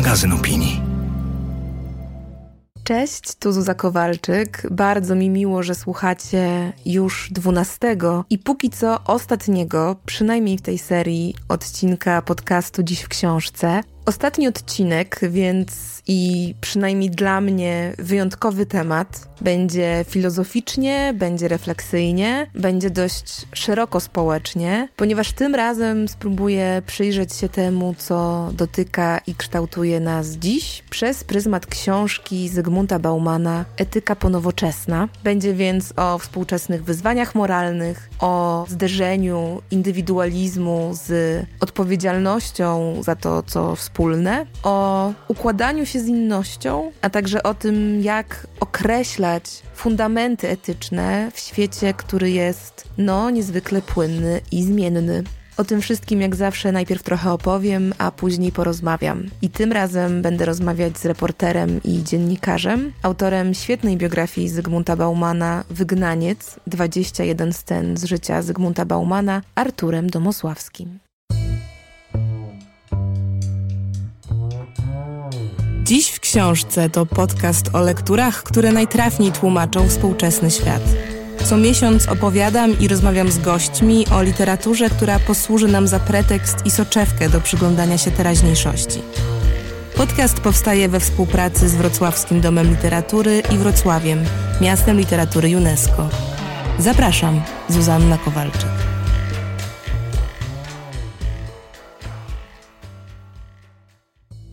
magazyn opinii. Cześć, tu Zuza Kowalczyk. Bardzo mi miło, że słuchacie już dwunastego i póki co ostatniego, przynajmniej w tej serii, odcinka podcastu Dziś w Książce. Ostatni odcinek, więc i przynajmniej dla mnie wyjątkowy temat. Będzie filozoficznie, będzie refleksyjnie, będzie dość szeroko społecznie, ponieważ tym razem spróbuję przyjrzeć się temu, co dotyka i kształtuje nas dziś przez pryzmat książki Zygmunta Baumana Etyka ponowoczesna. Będzie więc o współczesnych wyzwaniach moralnych, o zderzeniu indywidualizmu z odpowiedzialnością za to, co wspólne, o układaniu się z innością, a także o tym, jak określać fundamenty etyczne w świecie, który jest, no, niezwykle płynny i zmienny. O tym wszystkim, jak zawsze, najpierw trochę opowiem, a później porozmawiam. I tym razem będę rozmawiać z reporterem i dziennikarzem, autorem świetnej biografii Zygmunta Baumana Wygnaniec 21 scen z życia Zygmunta Baumana, Arturem Domosławskim. Dziś w książce to podcast o lekturach, które najtrafniej tłumaczą współczesny świat. Co miesiąc opowiadam i rozmawiam z gośćmi o literaturze, która posłuży nam za pretekst i soczewkę do przyglądania się teraźniejszości. Podcast powstaje we współpracy z Wrocławskim Domem Literatury i Wrocławiem, miastem literatury UNESCO. Zapraszam, Zuzanna Kowalczyk.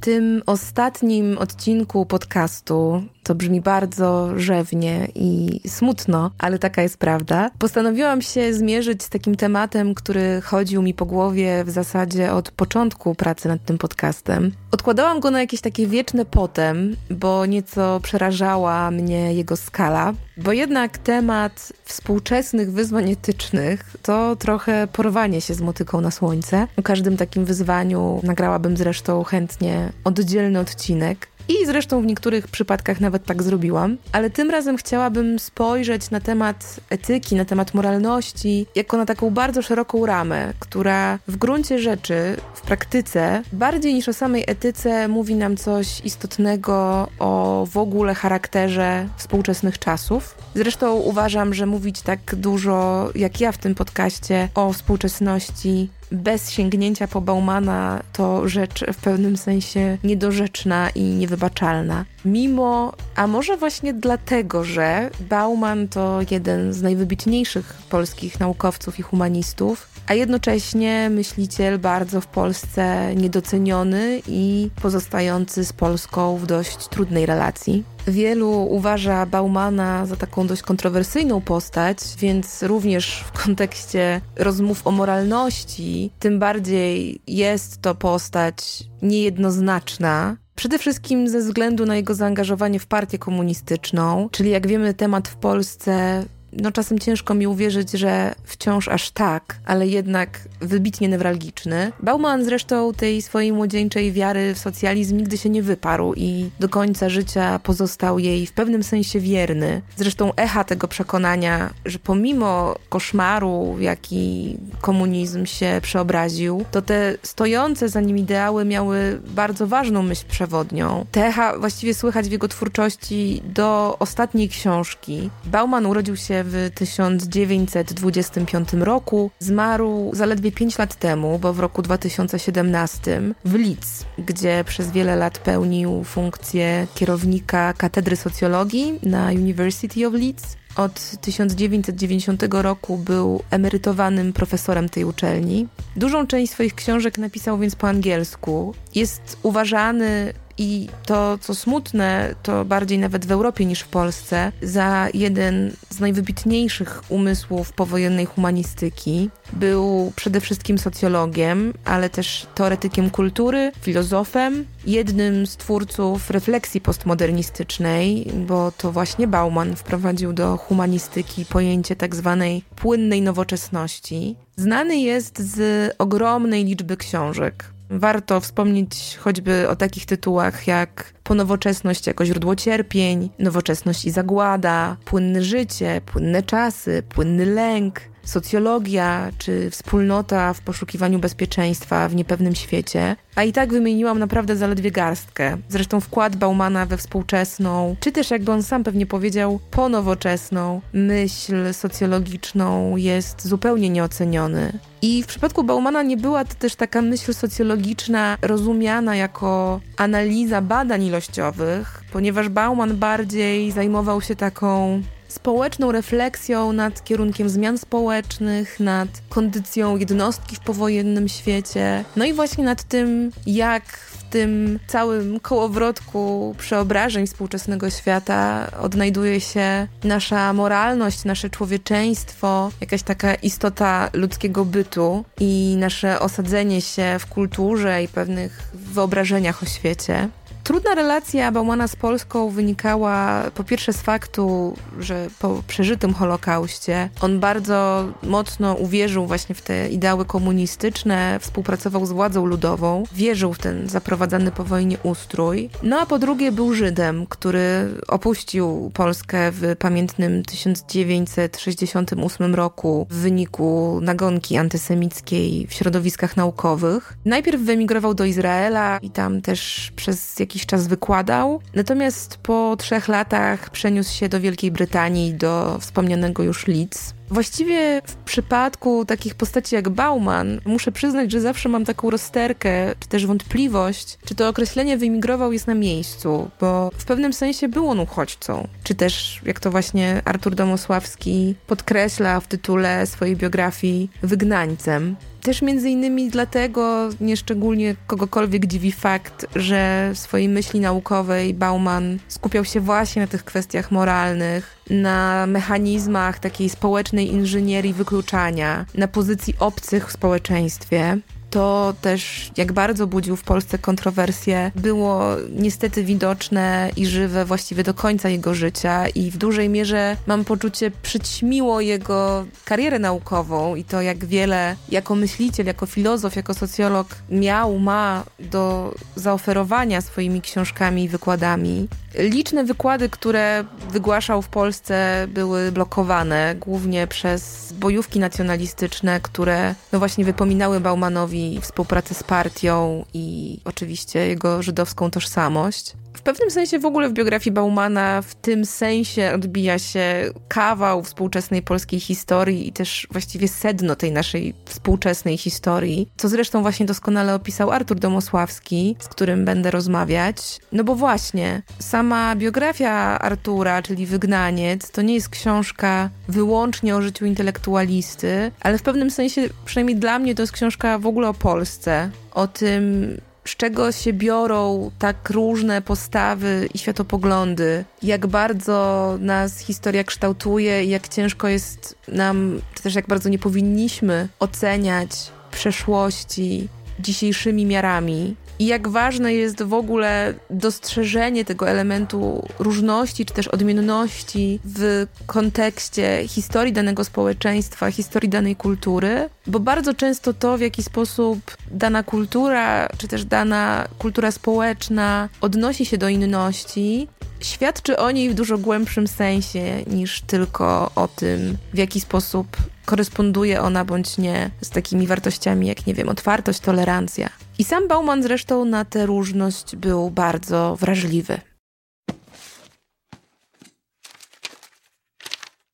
Tym ostatnim odcinku podcastu, to brzmi bardzo rzewnie i smutno, ale taka jest prawda, postanowiłam się zmierzyć z takim tematem, który chodził mi po głowie w zasadzie od początku pracy nad tym podcastem. Odkładałam go na jakieś takie wieczne potem, bo nieco przerażała mnie jego skala, bo jednak temat współczesnych wyzwań etycznych to trochę porwanie się z motyką na słońce. O każdym takim wyzwaniu nagrałabym zresztą chętnie oddzielny odcinek. I zresztą w niektórych przypadkach nawet tak zrobiłam, ale tym razem chciałabym spojrzeć na temat etyki, na temat moralności, jako na taką bardzo szeroką ramę, która w gruncie rzeczy, w praktyce, bardziej niż o samej etyce, mówi nam coś istotnego o w ogóle charakterze współczesnych czasów. Zresztą uważam, że mówić tak dużo jak ja w tym podcaście o współczesności bez sięgnięcia po Baumana to rzecz w pewnym sensie niedorzeczna i niewybaczalna. Mimo, a może właśnie dlatego, że Bauman to jeden z najwybitniejszych polskich naukowców i humanistów, a jednocześnie myśliciel bardzo w Polsce niedoceniony i pozostający z Polską w dość trudnej relacji. Wielu uważa Baumana za taką dość kontrowersyjną postać, więc również w kontekście rozmów o moralności, tym bardziej jest to postać niejednoznaczna, Przede wszystkim ze względu na jego zaangażowanie w partię komunistyczną, czyli jak wiemy, temat w Polsce no czasem ciężko mi uwierzyć, że wciąż aż tak, ale jednak wybitnie newralgiczny. Bauman zresztą tej swojej młodzieńczej wiary w socjalizm nigdy się nie wyparł i do końca życia pozostał jej w pewnym sensie wierny. Zresztą echa tego przekonania, że pomimo koszmaru, jaki komunizm się przeobraził, to te stojące za nim ideały miały bardzo ważną myśl przewodnią. Te echa właściwie słychać w jego twórczości do ostatniej książki. Bauman urodził się w 1925 roku. Zmarł zaledwie 5 lat temu, bo w roku 2017 w Leeds, gdzie przez wiele lat pełnił funkcję kierownika katedry socjologii na University of Leeds. Od 1990 roku był emerytowanym profesorem tej uczelni. Dużą część swoich książek napisał więc po angielsku. Jest uważany i to, co smutne, to bardziej nawet w Europie niż w Polsce, za jeden z najwybitniejszych umysłów powojennej humanistyki. Był przede wszystkim socjologiem, ale też teoretykiem kultury, filozofem, jednym z twórców refleksji postmodernistycznej, bo to właśnie Bauman wprowadził do humanistyki pojęcie tak zwanej płynnej nowoczesności. Znany jest z ogromnej liczby książek. Warto wspomnieć choćby o takich tytułach jak Ponowoczesność jako źródło cierpień, Nowoczesność i zagłada, Płynne życie, Płynne czasy, Płynny lęk, socjologia czy wspólnota w poszukiwaniu bezpieczeństwa w niepewnym świecie, a i tak wymieniłam naprawdę zaledwie garstkę. Zresztą wkład Baumana we współczesną, czy też jakby on sam pewnie powiedział, ponowoczesną myśl socjologiczną jest zupełnie nieoceniony. I w przypadku Baumana nie była to też taka myśl socjologiczna rozumiana jako analiza badań ilościowych, ponieważ Bauman bardziej zajmował się taką społeczną refleksją nad kierunkiem zmian społecznych, nad kondycją jednostki w powojennym świecie, no i właśnie nad tym, jak w tym całym kołowrotku przeobrażeń współczesnego świata odnajduje się nasza moralność, nasze człowieczeństwo, jakaś taka istota ludzkiego bytu i nasze osadzenie się w kulturze i pewnych wyobrażeniach o świecie. Trudna relacja Baumana z Polską wynikała po pierwsze z faktu, że po przeżytym Holokauście on bardzo mocno uwierzył właśnie w te ideały komunistyczne, współpracował z władzą ludową, wierzył w ten zaprowadzany po wojnie ustrój. No a po drugie był Żydem, który opuścił Polskę w pamiętnym 1968 roku w wyniku nagonki antysemickiej w środowiskach naukowych. Najpierw wyemigrował do Izraela i tam też przez jakiś jakiś czas wykładał, natomiast po trzech latach przeniósł się do Wielkiej Brytanii, do wspomnianego już Leeds. Właściwie w przypadku takich postaci jak Bauman, muszę przyznać, że zawsze mam taką rozterkę, czy też wątpliwość, czy to określenie wyemigrował jest na miejscu, bo w pewnym sensie był on uchodźcą. Czy też, jak to właśnie Artur Domosławski podkreśla w tytule swojej biografii, wygnańcem. Też między innymi dlatego nieszczególnie kogokolwiek dziwi fakt, że w swojej myśli naukowej Bauman skupiał się właśnie na tych kwestiach moralnych, na mechanizmach takiej społecznej inżynierii wykluczania, na pozycji obcych w społeczeństwie to też jak bardzo budził w Polsce kontrowersje, było niestety widoczne i żywe właściwie do końca jego życia i w dużej mierze mam poczucie przyćmiło jego karierę naukową i to jak wiele jako myśliciel, jako filozof, jako socjolog miał, ma do zaoferowania swoimi książkami i wykładami. Liczne wykłady, które wygłaszał w Polsce były blokowane, głównie przez bojówki nacjonalistyczne, które no właśnie wypominały Baumanowi współpracę z partią i oczywiście jego żydowską tożsamość. W pewnym sensie w ogóle w biografii Baumana w tym sensie odbija się kawał współczesnej polskiej historii i też właściwie sedno tej naszej współczesnej historii, co zresztą właśnie doskonale opisał Artur Domosławski, z którym będę rozmawiać. No bo właśnie, sama biografia Artura, czyli Wygnaniec, to nie jest książka wyłącznie o życiu intelektualisty, ale w pewnym sensie, przynajmniej dla mnie, to jest książka w ogóle o Polsce, o tym, z czego się biorą tak różne postawy i światopoglądy, jak bardzo nas historia kształtuje i jak ciężko jest nam, czy też jak bardzo nie powinniśmy oceniać przeszłości dzisiejszymi miarami i jak ważne jest w ogóle dostrzeżenie tego elementu różności czy też odmienności w kontekście historii danego społeczeństwa, historii danej kultury, bo bardzo często to, w jaki sposób dana kultura czy też dana kultura społeczna odnosi się do inności, świadczy o niej w dużo głębszym sensie niż tylko o tym, w jaki sposób koresponduje ona bądź nie z takimi wartościami jak, nie wiem, otwartość, tolerancja. I sam Bauman zresztą na tę różność był bardzo wrażliwy.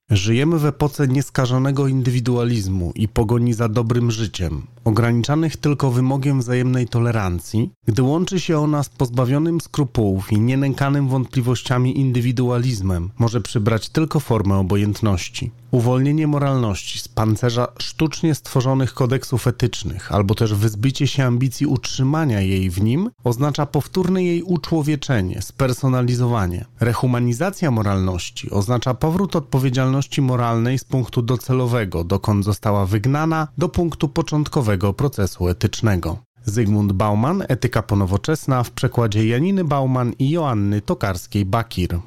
Żyjemy w epoce nieskażonego indywidualizmu i pogoni za dobrym życiem, ograniczanych tylko wymogiem wzajemnej tolerancji, gdy łączy się ona z pozbawionym skrupułów i nienękanym wątpliwościami indywidualizmem, może przybrać tylko formę obojętności. Uwolnienie moralności z pancerza sztucznie stworzonych kodeksów etycznych, albo też wyzbycie się ambicji utrzymania jej w nim, oznacza powtórne jej uczłowieczenie, spersonalizowanie. Rehumanizacja moralności oznacza powrót odpowiedzialności moralnej z punktu docelowego, dokąd została wygnana, do punktu początkowego procesu etycznego. Zygmunt Bauman, Etyka ponowoczesna w przekładzie Janiny Bauman i Joanny Tokarskiej-Bakir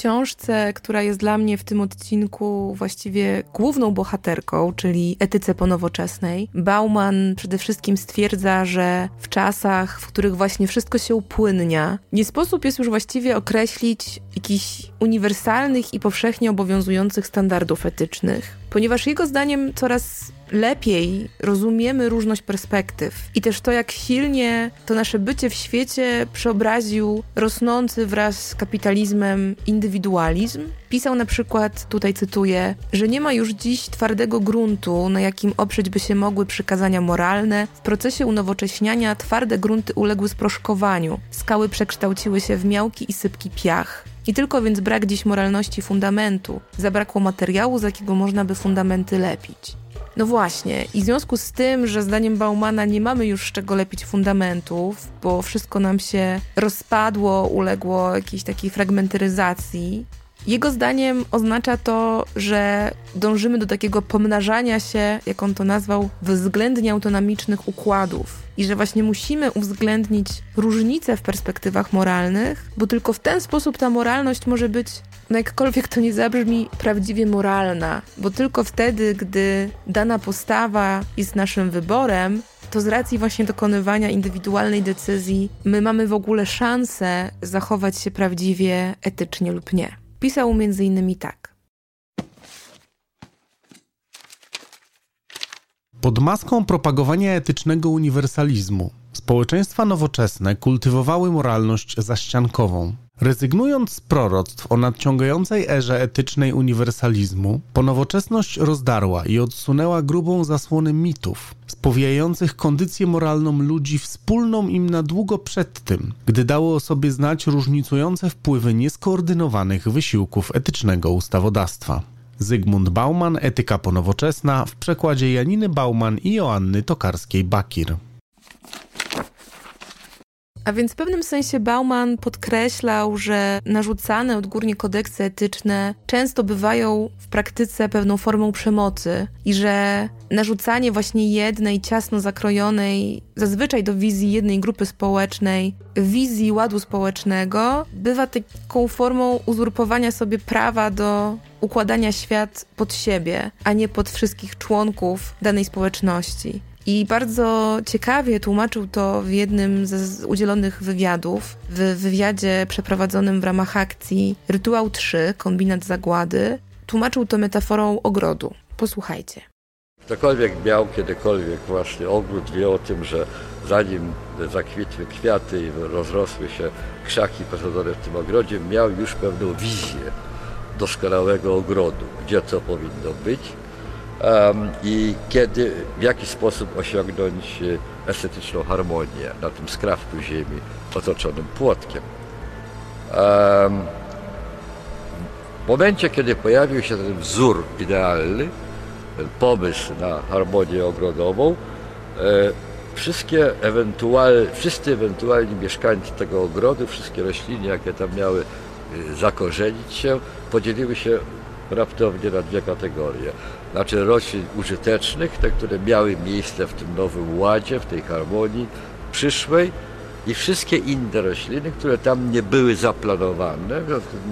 książce, która jest dla mnie w tym odcinku właściwie główną bohaterką, czyli etyce ponowoczesnej, Bauman przede wszystkim stwierdza, że w czasach, w których właśnie wszystko się upłynnia, nie sposób jest już właściwie określić jakichś uniwersalnych i powszechnie obowiązujących standardów etycznych, ponieważ jego zdaniem coraz lepiej rozumiemy różność perspektyw i też to, jak silnie to nasze bycie w świecie przeobraził rosnący wraz z kapitalizmem indywidualizm. Pisał na przykład, tutaj cytuję, że nie ma już dziś twardego gruntu, na jakim oprzeć by się mogły przykazania moralne. W procesie unowocześniania twarde grunty uległy sproszkowaniu, skały przekształciły się w miałki i sypki piach. Nie tylko więc brak dziś moralności fundamentu, zabrakło materiału, z jakiego można by fundamenty lepić. No właśnie, i w związku z tym, że zdaniem Baumana nie mamy już z czego lepić fundamentów, bo wszystko nam się rozpadło, uległo jakiejś takiej fragmentaryzacji, jego zdaniem oznacza to, że dążymy do takiego pomnażania się, jak on to nazwał, względnie autonomicznych układów. I że właśnie musimy uwzględnić różnice w perspektywach moralnych, bo tylko w ten sposób ta moralność może być, no jakkolwiek to nie zabrzmi, prawdziwie moralna. Bo tylko wtedy, gdy dana postawa jest naszym wyborem, to z racji właśnie dokonywania indywidualnej decyzji, my mamy w ogóle szansę zachować się prawdziwie etycznie lub nie. Pisał m.in. tak. Pod maską propagowania etycznego uniwersalizmu społeczeństwa nowoczesne kultywowały moralność zaściankową. Rezygnując z proroctw o nadciągającej erze etycznej uniwersalizmu, ponowoczesność rozdarła i odsunęła grubą zasłonę mitów, spowijających kondycję moralną ludzi wspólną im na długo przed tym, gdy dało o sobie znać różnicujące wpływy nieskoordynowanych wysiłków etycznego ustawodawstwa. Zygmunt Bauman, Etyka ponowoczesna w przekładzie Janiny Bauman i Joanny Tokarskiej-Bakir. A więc w pewnym sensie Bauman podkreślał, że narzucane odgórnie kodeksy etyczne często bywają w praktyce pewną formą przemocy i że narzucanie właśnie jednej ciasno zakrojonej, zazwyczaj do wizji jednej grupy społecznej, wizji ładu społecznego, bywa taką formą uzurpowania sobie prawa do układania świat pod siebie, a nie pod wszystkich członków danej społeczności. I bardzo ciekawie tłumaczył to w jednym z udzielonych wywiadów, w wywiadzie przeprowadzonym w ramach akcji Rytuał 3, kombinat zagłady. Tłumaczył to metaforą ogrodu. Posłuchajcie. Ktokolwiek miał kiedykolwiek właśnie ogród, wie o tym, że zanim zakwitły kwiaty i rozrosły się krzaki posadzone w tym ogrodzie, miał już pewną wizję doskonałego ogrodu, gdzie co powinno być, i kiedy, w jaki sposób osiągnąć e, estetyczną harmonię na tym skrawku ziemi otoczonym płotkiem. W momencie, kiedy pojawił się ten wzór idealny, ten pomysł na harmonię ogrodową, e, wszystkie wszyscy ewentualni mieszkańcy tego ogrodu, wszystkie rośliny, jakie tam miały e, zakorzenić się, podzieliły się raptownie na dwie kategorie. Znaczy roślin użytecznych, te, które miały miejsce w tym nowym ładzie, w tej harmonii przyszłej i wszystkie inne rośliny, które tam nie były zaplanowane,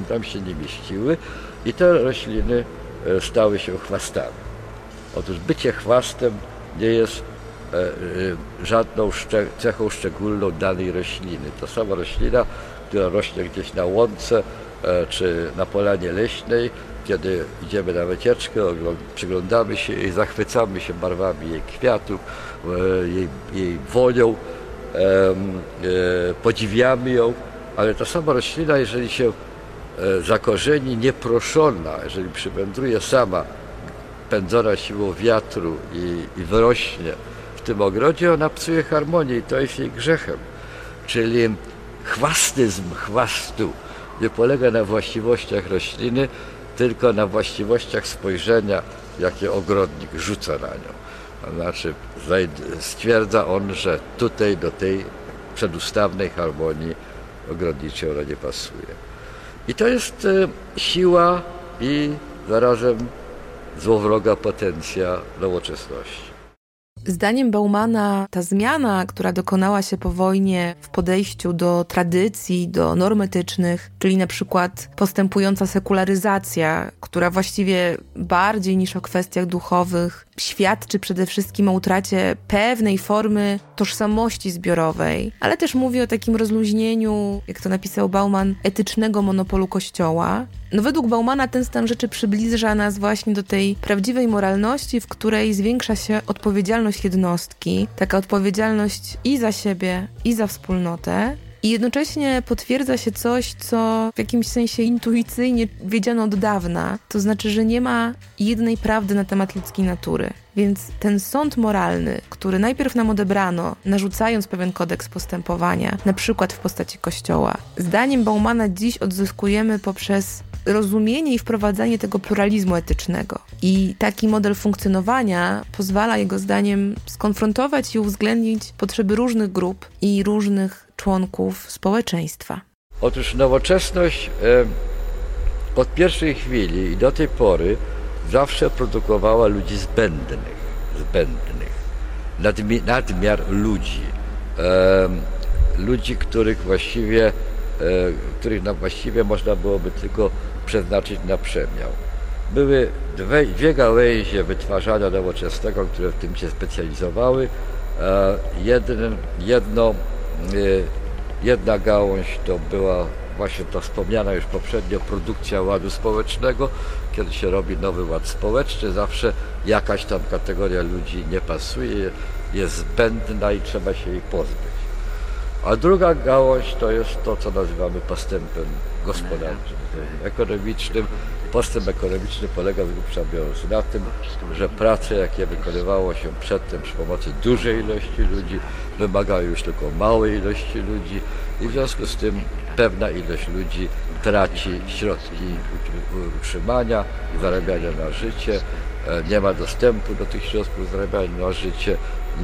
tam się nie mieściły i te rośliny e, stały się chwastami. Otóż bycie chwastem nie jest e, e, żadną cechą szczególną danej rośliny. To sama roślina, która rośnie gdzieś na łące czy na polanie leśnej, kiedy idziemy na wycieczkę, przyglądamy się i zachwycamy się barwami jej kwiatów, e, jej, jej wonią, e, podziwiamy ją, ale ta sama roślina, jeżeli się e, zakorzeni nieproszona, jeżeli przywędruje sama, pędzona siłą wiatru i, i wyrośnie w tym ogrodzie, ona psuje harmonię i to jest jej grzechem. Czyli chwastyzm chwastu nie polega na właściwościach rośliny, tylko na właściwościach spojrzenia, jakie ogrodnik rzuca na nią. Znaczy stwierdza on, że tutaj do tej przedustawnej harmonii ogrodniczej ona nie pasuje. I to jest e, siła i zarazem złowroga potencja nowoczesności. Zdaniem Baumana ta zmiana, która dokonała się po wojnie w podejściu do tradycji, do norm etycznych, czyli na przykład postępująca sekularyzacja, która właściwie bardziej niż o kwestiach duchowych świadczy przede wszystkim o utracie pewnej formy tożsamości zbiorowej, ale też mówi o takim rozluźnieniu, jak to napisał Bauman, etycznego monopolu Kościoła. No według Baumana ten stan rzeczy przybliża nas właśnie do tej prawdziwej moralności, w której zwiększa się odpowiedzialność jednostki, taka odpowiedzialność i za siebie, i za wspólnotę, i jednocześnie potwierdza się coś, co w jakimś sensie intuicyjnie wiedziano od dawna. To znaczy, że nie ma jednej prawdy na temat ludzkiej natury. Więc ten sąd moralny, który najpierw nam odebrano, narzucając pewien kodeks postępowania, na przykład w postaci kościoła, zdaniem Baumana dziś odzyskujemy poprzez rozumienie i wprowadzanie tego pluralizmu etycznego. I taki model funkcjonowania pozwala jego zdaniem skonfrontować i uwzględnić potrzeby różnych grup i różnych członków społeczeństwa. Otóż nowoczesność e, od pierwszej chwili i do tej pory zawsze produkowała ludzi zbędnych, zbędnych, nadmi, nadmiar ludzi, e, ludzi, których właściwie, e, których no właściwie można byłoby tylko przeznaczyć na przemiał. Były dwie, dwie gałęzie wytwarzania nowoczesnego, które w tym się specjalizowały. E, jeden, jedno, jedna gałąź to była właśnie ta wspomniana już poprzednio produkcja ładu społecznego. Kiedy się robi nowy ład społeczny, zawsze jakaś tam kategoria ludzi nie pasuje, jest zbędna i trzeba się jej pozbyć. A druga gałąź to jest to, co nazywamy postępem gospodarczym, ekonomicznym. Postęp ekonomiczny polega z grubsza biorąc na tym, że prace, jakie wykonywało się przedtem przy pomocy dużej ilości ludzi, wymagały już tylko małej ilości ludzi i w związku z tym pewna ilość ludzi traci środki utrzymania i zarabiania na życie, e, nie ma dostępu do tych środków zarabiania na życie,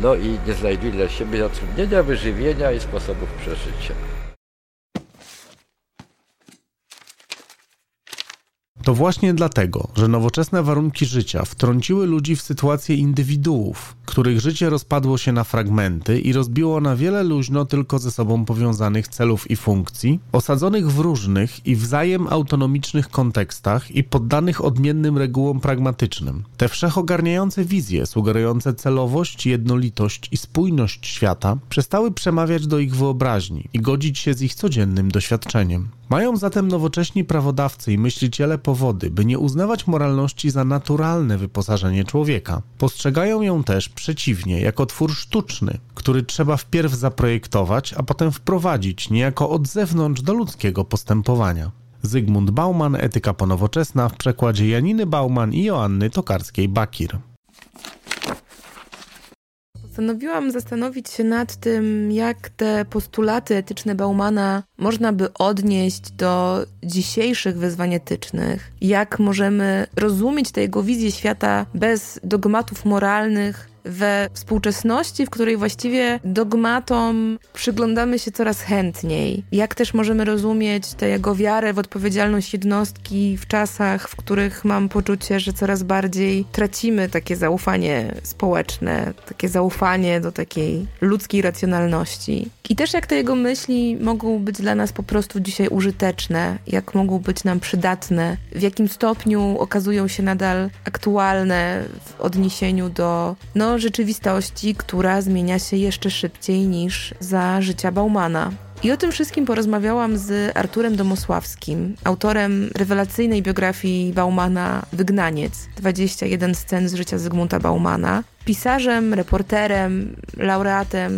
no i nie znajduje dla siebie zatrudnienia, wyżywienia i sposobów przeżycia. To właśnie dlatego, że nowoczesne warunki życia wtrąciły ludzi w sytuację indywiduów, których życie rozpadło się na fragmenty i rozbiło na wiele luźno tylko ze sobą powiązanych celów i funkcji, osadzonych w różnych i wzajem autonomicznych kontekstach i poddanych odmiennym regułom pragmatycznym. Te wszechogarniające wizje, sugerujące celowość, jednolitość i spójność świata, przestały przemawiać do ich wyobraźni i godzić się z ich codziennym doświadczeniem. Mają zatem nowocześni prawodawcy i myśliciele powody, by nie uznawać moralności za naturalne wyposażenie człowieka. Postrzegają ją też przeciwnie, jako twór sztuczny, który trzeba wpierw zaprojektować, a potem wprowadzić niejako od zewnątrz do ludzkiego postępowania. Zygmunt Bauman, Etyka ponowoczesna w przekładzie Janiny Bauman i Joanny Tokarskiej-Bakir. Postanowiłam zastanowić się nad tym, jak te postulaty etyczne Baumana można by odnieść do dzisiejszych wyzwań etycznych, jak możemy rozumieć tę jego wizję świata bez dogmatów moralnych, we współczesności, w której właściwie dogmatom przyglądamy się coraz chętniej. Jak też możemy rozumieć tę jego wiarę w odpowiedzialność jednostki w czasach, w których mam poczucie, że coraz bardziej tracimy takie zaufanie społeczne, takie zaufanie do takiej ludzkiej racjonalności. I też jak te jego myśli mogą być dla nas po prostu dzisiaj użyteczne, jak mogą być nam przydatne, w jakim stopniu okazują się nadal aktualne w odniesieniu do no, rzeczywistości, która zmienia się jeszcze szybciej niż za życia Baumana. I o tym wszystkim porozmawiałam z Arturem Domosławskim, autorem rewelacyjnej biografii Baumana Wygnaniec 21 scen z życia Zygmunta Baumana pisarzem, reporterem, laureatem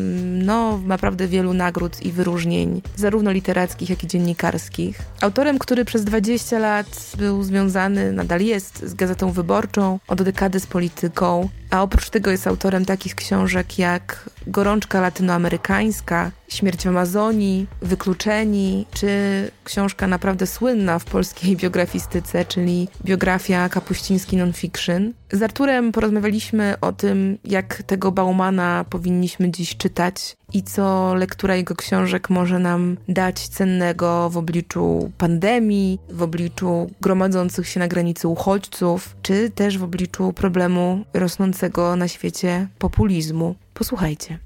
no naprawdę wielu nagród i wyróżnień, zarówno literackich, jak i dziennikarskich. Autorem, który przez 20 lat był związany, nadal jest, z Gazetą Wyborczą, od dekady z polityką, a oprócz tego jest autorem takich książek jak Gorączka latynoamerykańska, Śmierć w Amazonii, Wykluczeni, czy książka naprawdę słynna w polskiej biografistyce, czyli biografia Kapuściński Nonfiction. Z Arturem porozmawialiśmy o tym, tym, jak tego Baumana powinniśmy dziś czytać i co lektura jego książek może nam dać cennego w obliczu pandemii, w obliczu gromadzących się na granicy uchodźców, czy też w obliczu problemu rosnącego na świecie populizmu. Posłuchajcie.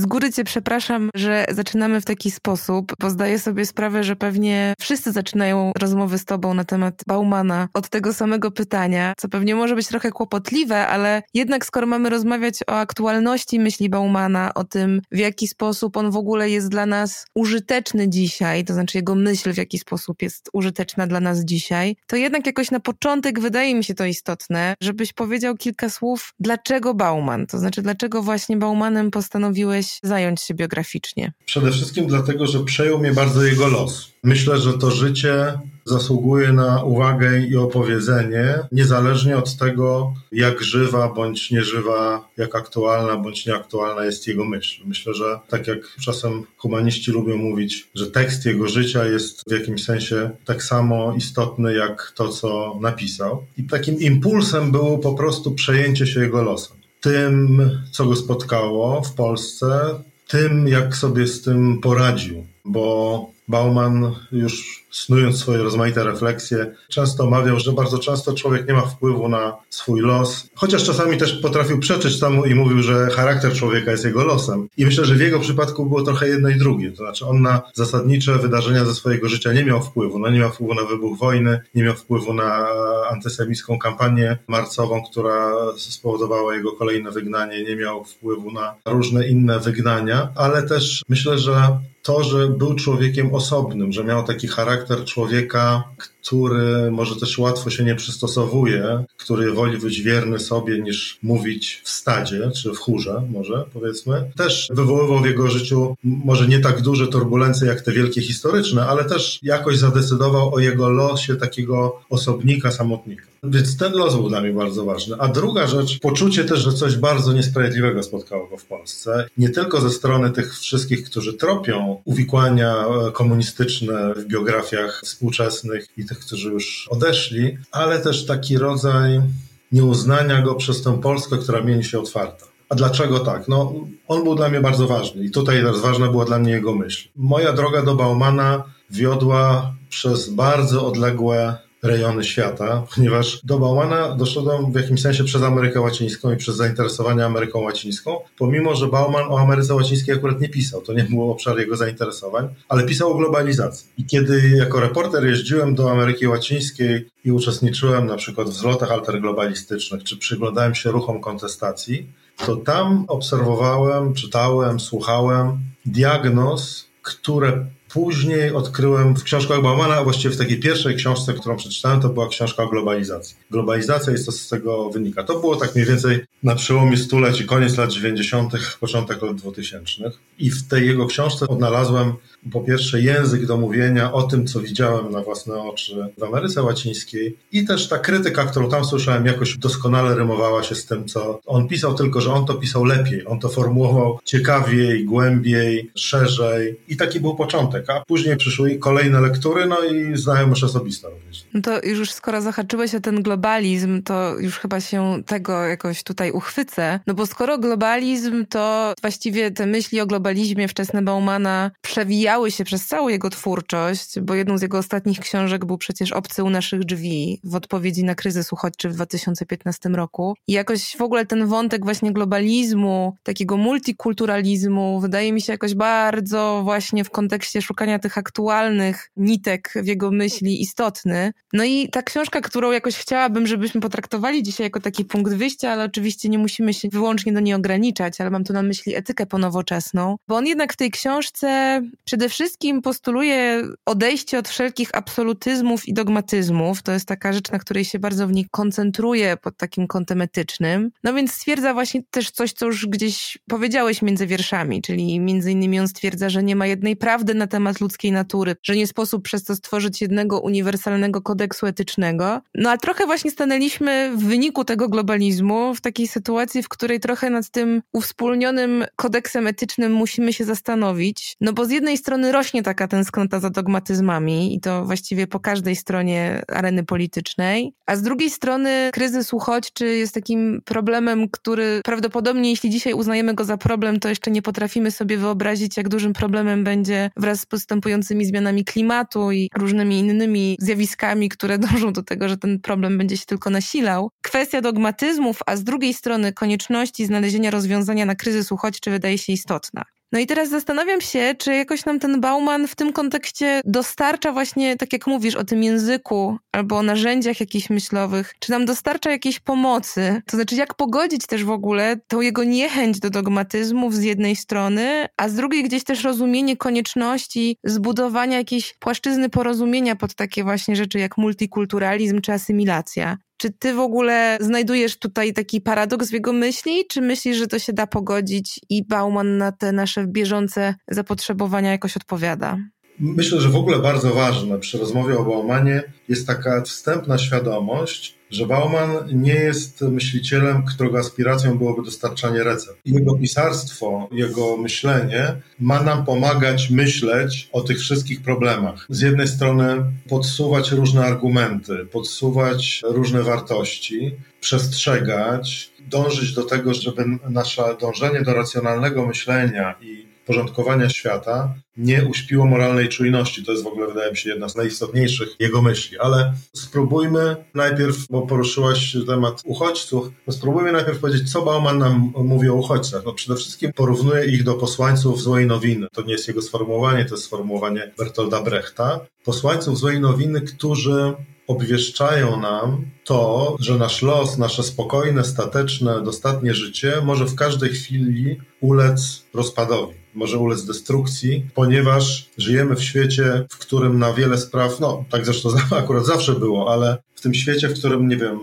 Z góry cię przepraszam, że zaczynamy w taki sposób, bo zdaję sobie sprawę, że pewnie wszyscy zaczynają rozmowy z tobą na temat Baumana od tego samego pytania, co pewnie może być trochę kłopotliwe, ale jednak skoro mamy rozmawiać o aktualności myśli Baumana, o tym w jaki sposób on w ogóle jest dla nas użyteczny dzisiaj, to znaczy jego myśl w jaki sposób jest użyteczna dla nas dzisiaj, to jednak jakoś na początek wydaje mi się to istotne, żebyś powiedział kilka słów, dlaczego Bauman, to znaczy dlaczego właśnie Baumanem postanowiłeś zająć się biograficznie? Przede wszystkim dlatego, że przejął mnie bardzo jego los. Myślę, że to życie zasługuje na uwagę i opowiedzenie, niezależnie od tego, jak żywa bądź nieżywa, jak aktualna bądź nieaktualna jest jego myśl. Myślę, że tak jak czasem humaniści lubią mówić, że tekst jego życia jest w jakimś sensie tak samo istotny jak to, co napisał. I takim impulsem było po prostu przejęcie się jego losem tym, co go spotkało w Polsce, tym, jak sobie z tym poradził, bo Bauman już snując swoje rozmaite refleksje, często mawiał, że bardzo często człowiek nie ma wpływu na swój los, chociaż czasami też potrafił przeczyć temu i mówił, że charakter człowieka jest jego losem. I myślę, że w jego przypadku było trochę jedno i drugie. To znaczy on na zasadnicze wydarzenia ze swojego życia nie miał wpływu. No nie miał wpływu na wybuch wojny, nie miał wpływu na antysemicką kampanię marcową, która spowodowała jego kolejne wygnanie, nie miał wpływu na różne inne wygnania, ale też myślę, że to, że był człowiekiem osobnym, że miał taki charakter człowieka, który może też łatwo się nie przystosowuje, który woli być wierny sobie niż mówić w stadzie, czy w chórze może powiedzmy. Też wywoływał w jego życiu może nie tak duże turbulencje jak te wielkie historyczne, ale też jakoś zadecydował o jego losie takiego osobnika, samotnika. Więc ten los był dla mnie bardzo ważny. A druga rzecz, poczucie też, że coś bardzo niesprawiedliwego spotkało go w Polsce. Nie tylko ze strony tych wszystkich, którzy tropią uwikłania komunistyczne w biografiach współczesnych i tych, którzy już odeszli, ale też taki rodzaj nieuznania go przez tę Polskę, która mieni się otwarta. A dlaczego tak? No, on był dla mnie bardzo ważny i tutaj teraz ważna była dla mnie jego myśl. Moja droga do Baumana wiodła przez bardzo odległe rejony świata, ponieważ do Baumana doszedłem w jakimś sensie przez Amerykę Łacińską i przez zainteresowanie Ameryką Łacińską, pomimo, że Bauman o Ameryce Łacińskiej akurat nie pisał, to nie był obszar jego zainteresowań, ale pisał o globalizacji. I kiedy jako reporter jeździłem do Ameryki Łacińskiej i uczestniczyłem na przykład w zlotach alterglobalistycznych, czy przyglądałem się ruchom kontestacji, to tam obserwowałem, czytałem, słuchałem diagnoz, które Później odkryłem w książkach Baumana, a właściwie w takiej pierwszej książce, którą przeczytałem, to była książka o globalizacji. Globalizacja jest to z tego wynika. To było tak mniej więcej na przełomie stuleci, koniec lat 90., początek lat 2000. I w tej jego książce odnalazłem po pierwsze język do mówienia o tym, co widziałem na własne oczy w Ameryce Łacińskiej i też ta krytyka, którą tam słyszałem, jakoś doskonale rymowała się z tym, co on pisał, tylko że on to pisał lepiej, on to formułował ciekawiej, głębiej, szerzej i taki był początek, a później przyszły kolejne lektury, no i znajomość osobista również. No to już skoro zahaczyłeś o ten globalizm, to już chyba się tego jakoś tutaj uchwycę, no bo skoro globalizm, to właściwie te myśli o globalizmie wczesne Baumana przewijają przewijały się przez całą jego twórczość, bo jedną z jego ostatnich książek był przecież Obcy u naszych drzwi w odpowiedzi na kryzys uchodźczy w 2015 roku. I jakoś w ogóle ten wątek właśnie globalizmu, takiego multikulturalizmu, wydaje mi się jakoś bardzo właśnie w kontekście szukania tych aktualnych nitek w jego myśli istotny. No i ta książka, którą jakoś chciałabym, żebyśmy potraktowali dzisiaj jako taki punkt wyjścia, ale oczywiście nie musimy się wyłącznie do niej ograniczać, ale mam tu na myśli etykę ponowoczesną, bo on jednak w tej książce przede przede wszystkim postuluje odejście od wszelkich absolutyzmów i dogmatyzmów. To jest taka rzecz, na której się bardzo w niej koncentruje pod takim kątem etycznym. No więc stwierdza właśnie też coś, co już gdzieś powiedziałeś między wierszami, czyli między innymi on stwierdza, że nie ma jednej prawdy na temat ludzkiej natury, że nie sposób przez to stworzyć jednego uniwersalnego kodeksu etycznego. No a trochę właśnie stanęliśmy w wyniku tego globalizmu w takiej sytuacji, w której trochę nad tym uwspólnionym kodeksem etycznym musimy się zastanowić. No bo z jednej strony rośnie taka tęsknota za dogmatyzmami i to właściwie po każdej stronie areny politycznej, a z drugiej strony kryzys uchodźczy jest takim problemem, który prawdopodobnie jeśli dzisiaj uznajemy go za problem, to jeszcze nie potrafimy sobie wyobrazić, jak dużym problemem będzie wraz z postępującymi zmianami klimatu i różnymi innymi zjawiskami, które dążą do tego, że ten problem będzie się tylko nasilał. Kwestia dogmatyzmów, a z drugiej strony konieczności znalezienia rozwiązania na kryzys uchodźczy wydaje się istotna. No i teraz zastanawiam się, czy jakoś nam ten Bauman w tym kontekście dostarcza właśnie, tak jak mówisz, o tym języku albo o narzędziach jakichś myślowych, czy nam dostarcza jakiejś pomocy? To znaczy, jak pogodzić też w ogóle tą jego niechęć do dogmatyzmów z jednej strony, a z drugiej gdzieś też rozumienie konieczności zbudowania jakiejś płaszczyzny porozumienia pod takie właśnie rzeczy jak multikulturalizm czy asymilacja. Czy ty w ogóle znajdujesz tutaj taki paradoks w jego myśli, czy myślisz, że to się da pogodzić i Bauman na te nasze bieżące zapotrzebowania jakoś odpowiada? Myślę, że w ogóle bardzo ważne przy rozmowie o Baumanie jest taka wstępna świadomość, że Bauman nie jest myślicielem, którego aspiracją byłoby dostarczanie recept. Jego pisarstwo, jego myślenie ma nam pomagać myśleć o tych wszystkich problemach. Z jednej strony podsuwać różne argumenty, podsuwać różne wartości, przestrzegać, dążyć do tego, żeby nasze dążenie do racjonalnego myślenia i porządkowania świata nie uśpiło moralnej czujności. To jest w ogóle, wydaje mi się, jedna z najistotniejszych jego myśli. Ale spróbujmy najpierw, bo poruszyłaś temat uchodźców, no spróbujmy najpierw powiedzieć, co Bauman nam mówi o uchodźcach. No przede wszystkim porównuje ich do posłańców złej nowiny. To nie jest jego sformułowanie, to jest sformułowanie Bertolda Brechta. Posłańców złej nowiny, którzy obwieszczają nam to, że nasz los, nasze spokojne, stateczne, dostatnie życie może w każdej chwili ulec rozpadowi, może ulec destrukcji, ponieważ żyjemy w świecie, w którym na wiele spraw, no tak zresztą akurat zawsze było, ale w tym świecie, w którym, nie wiem,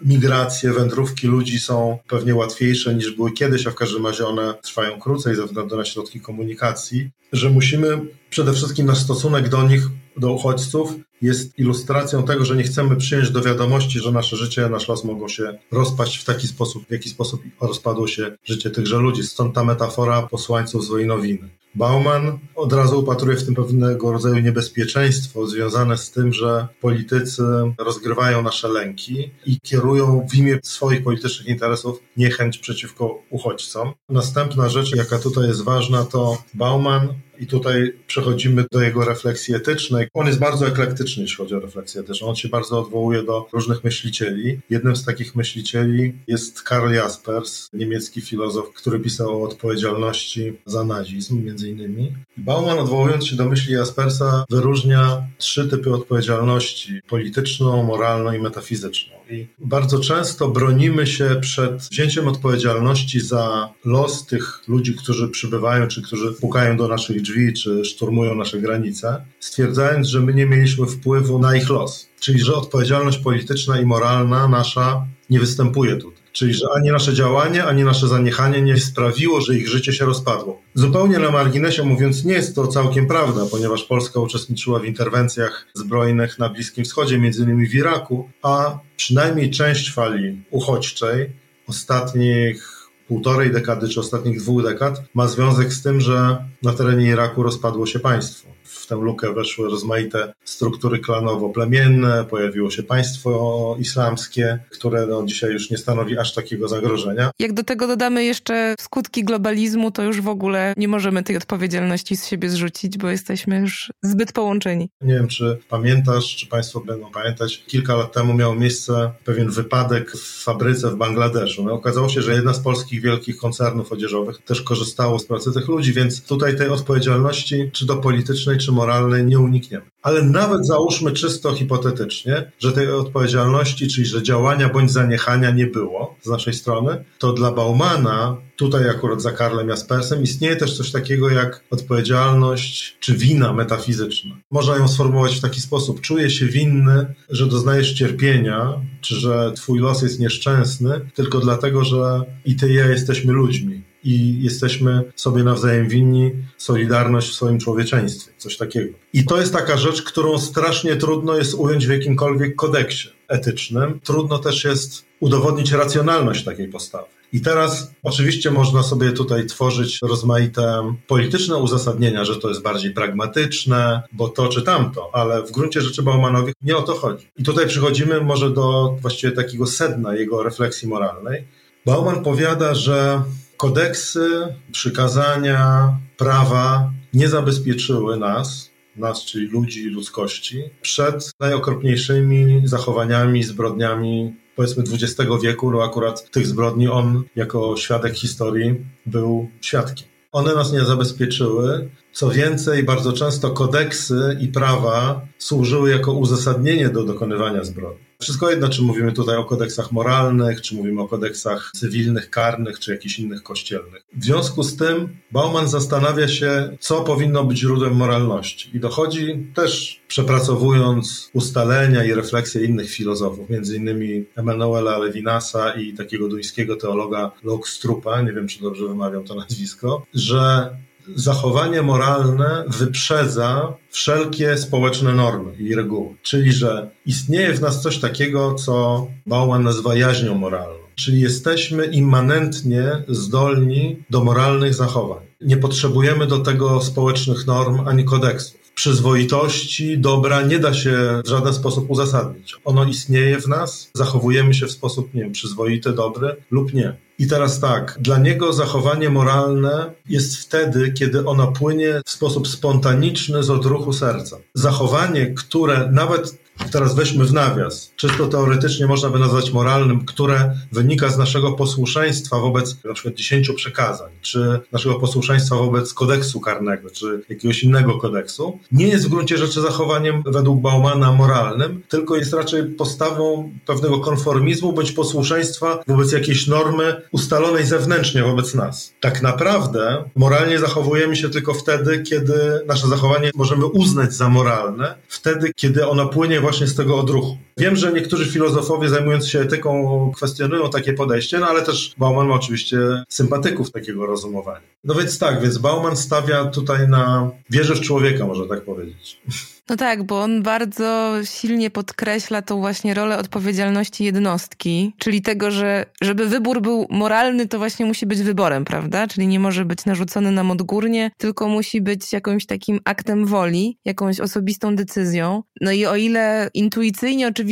migracje, wędrówki ludzi są pewnie łatwiejsze niż były kiedyś, a w każdym razie one trwają krócej ze względu na środki komunikacji, że musimy przede wszystkim nasz stosunek do nich, do uchodźców, jest ilustracją tego, że nie chcemy przyjąć do wiadomości, że nasze życie, nasz los mogą się rozpaść w taki sposób, w jaki sposób rozpadło się życie tychże ludzi. Stąd ta metafora posłańców złej nowiny. Bauman od razu upatruje w tym pewnego rodzaju niebezpieczeństwo związane z tym, że politycy rozgrywają nasze lęki i kierują w imię swoich politycznych interesów niechęć przeciwko uchodźcom. Następna rzecz, jaka tutaj jest ważna, to Bauman i tutaj przechodzimy do jego refleksji etycznej. On jest bardzo eklektyczny, jeśli chodzi o refleksję etyczną. On się bardzo odwołuje do różnych myślicieli. Jednym z takich myślicieli jest Karl Jaspers, niemiecki filozof, który pisał o odpowiedzialności za nazizm, między innymi. Bauman, odwołując się do myśli Jaspersa, wyróżnia trzy typy odpowiedzialności: polityczną, moralną i metafizyczną. I bardzo często bronimy się przed wzięciem odpowiedzialności za los tych ludzi, którzy przybywają, czy którzy pukają do naszych drzwi, czy szturmują nasze granice, stwierdzając, że my nie mieliśmy wpływu na ich los. Czyli, że odpowiedzialność polityczna i moralna nasza nie występuje tutaj. Czyli, że ani nasze działanie, ani nasze zaniechanie nie sprawiło, że ich życie się rozpadło. Zupełnie na marginesie mówiąc, nie jest to całkiem prawda, ponieważ Polska uczestniczyła w interwencjach zbrojnych na Bliskim Wschodzie, między innymi w Iraku, a przynajmniej część fali uchodźczej ostatnich półtorej dekady czy ostatnich dwóch dekad ma związek z tym, że na terenie Iraku rozpadło się państwo w tę lukę weszły rozmaite struktury klanowo-plemienne, pojawiło się państwo islamskie, które no, dzisiaj już nie stanowi aż takiego zagrożenia. Jak do tego dodamy jeszcze skutki globalizmu, to już w ogóle nie możemy tej odpowiedzialności z siebie zrzucić, bo jesteśmy już zbyt połączeni. Nie wiem, czy pamiętasz, czy Państwo będą pamiętać, kilka lat temu miał miejsce pewien wypadek w fabryce w Bangladeszu. No, okazało się, że jedna z polskich wielkich koncernów odzieżowych też korzystało z pracy tych ludzi, więc tutaj tej odpowiedzialności, czy do politycznej, czy moralnej nie unikniemy. Ale nawet załóżmy czysto hipotetycznie, że tej odpowiedzialności, czyli że działania bądź zaniechania nie było z naszej strony, to dla Baumana tutaj akurat za Karlem Jaspersem, istnieje też coś takiego jak odpowiedzialność czy wina metafizyczna. Można ją sformułować w taki sposób. Czuję się winny, że doznajesz cierpienia, czy że twój los jest nieszczęsny, tylko dlatego, że i ty i ja jesteśmy ludźmi i jesteśmy sobie nawzajem winni solidarność w swoim człowieczeństwie, coś takiego. I to jest taka rzecz, którą strasznie trudno jest ująć w jakimkolwiek kodeksie etycznym. Trudno też jest udowodnić racjonalność takiej postawy. I teraz oczywiście można sobie tutaj tworzyć rozmaite polityczne uzasadnienia, że to jest bardziej pragmatyczne, bo to czy tamto, ale w gruncie rzeczy Baumanowi nie o to chodzi. I tutaj przychodzimy może do właściwie takiego sedna jego refleksji moralnej. Bauman powiada, że kodeksy, przykazania, prawa nie zabezpieczyły nas, nas, czyli ludzi i ludzkości, przed najokropniejszymi zachowaniami, zbrodniami powiedzmy XX wieku, no akurat tych zbrodni on jako świadek historii był świadkiem. One nas nie zabezpieczyły. Co więcej, bardzo często kodeksy i prawa służyły jako uzasadnienie do dokonywania zbrodni. Wszystko jedno, czy mówimy tutaj o kodeksach moralnych, czy mówimy o kodeksach cywilnych, karnych, czy jakichś innych kościelnych. W związku z tym Bauman zastanawia się, co powinno być źródłem moralności. I dochodzi też, przepracowując ustalenia i refleksje innych filozofów, między innymi Emanuela Levinasa i takiego duńskiego teologa Lokstrupa, nie wiem, czy dobrze wymawiam to nazwisko, że zachowanie moralne wyprzedza wszelkie społeczne normy i reguły. Czyli, że istnieje w nas coś takiego, co Bauman nazywa jaźnią moralną. Czyli jesteśmy immanentnie zdolni do moralnych zachowań. Nie potrzebujemy do tego społecznych norm ani kodeksów przyzwoitości, dobra nie da się w żaden sposób uzasadnić. Ono istnieje w nas, zachowujemy się w sposób, nie wiem, przyzwoity, dobry lub nie. I teraz tak, dla niego zachowanie moralne jest wtedy, kiedy ono płynie w sposób spontaniczny z odruchu serca. Zachowanie, które nawet Teraz weźmy w nawias. Czysto teoretycznie można by nazwać moralnym, które wynika z naszego posłuszeństwa wobec na przykład dziesięciu przekazań, czy naszego posłuszeństwa wobec kodeksu karnego, czy jakiegoś innego kodeksu. Nie jest w gruncie rzeczy zachowaniem według Baumana moralnym, tylko jest raczej postawą pewnego konformizmu bądź posłuszeństwa wobec jakiejś normy ustalonej zewnętrznie wobec nas. Tak naprawdę moralnie zachowujemy się tylko wtedy, kiedy nasze zachowanie możemy uznać za moralne, wtedy, kiedy ono płynie właśnie z tego odruchu. Wiem, że niektórzy filozofowie zajmujący się etyką kwestionują takie podejście, no ale też Bauman ma oczywiście sympatyków takiego rozumowania. No więc tak, więc Bauman stawia tutaj na wierze w człowieka, można tak powiedzieć. No tak, bo on bardzo silnie podkreśla tą właśnie rolę odpowiedzialności jednostki, czyli tego, że żeby wybór był moralny, to właśnie musi być wyborem, prawda? Czyli nie może być narzucony nam odgórnie, tylko musi być jakimś takim aktem woli, jakąś osobistą decyzją. No i o ile intuicyjnie oczywiście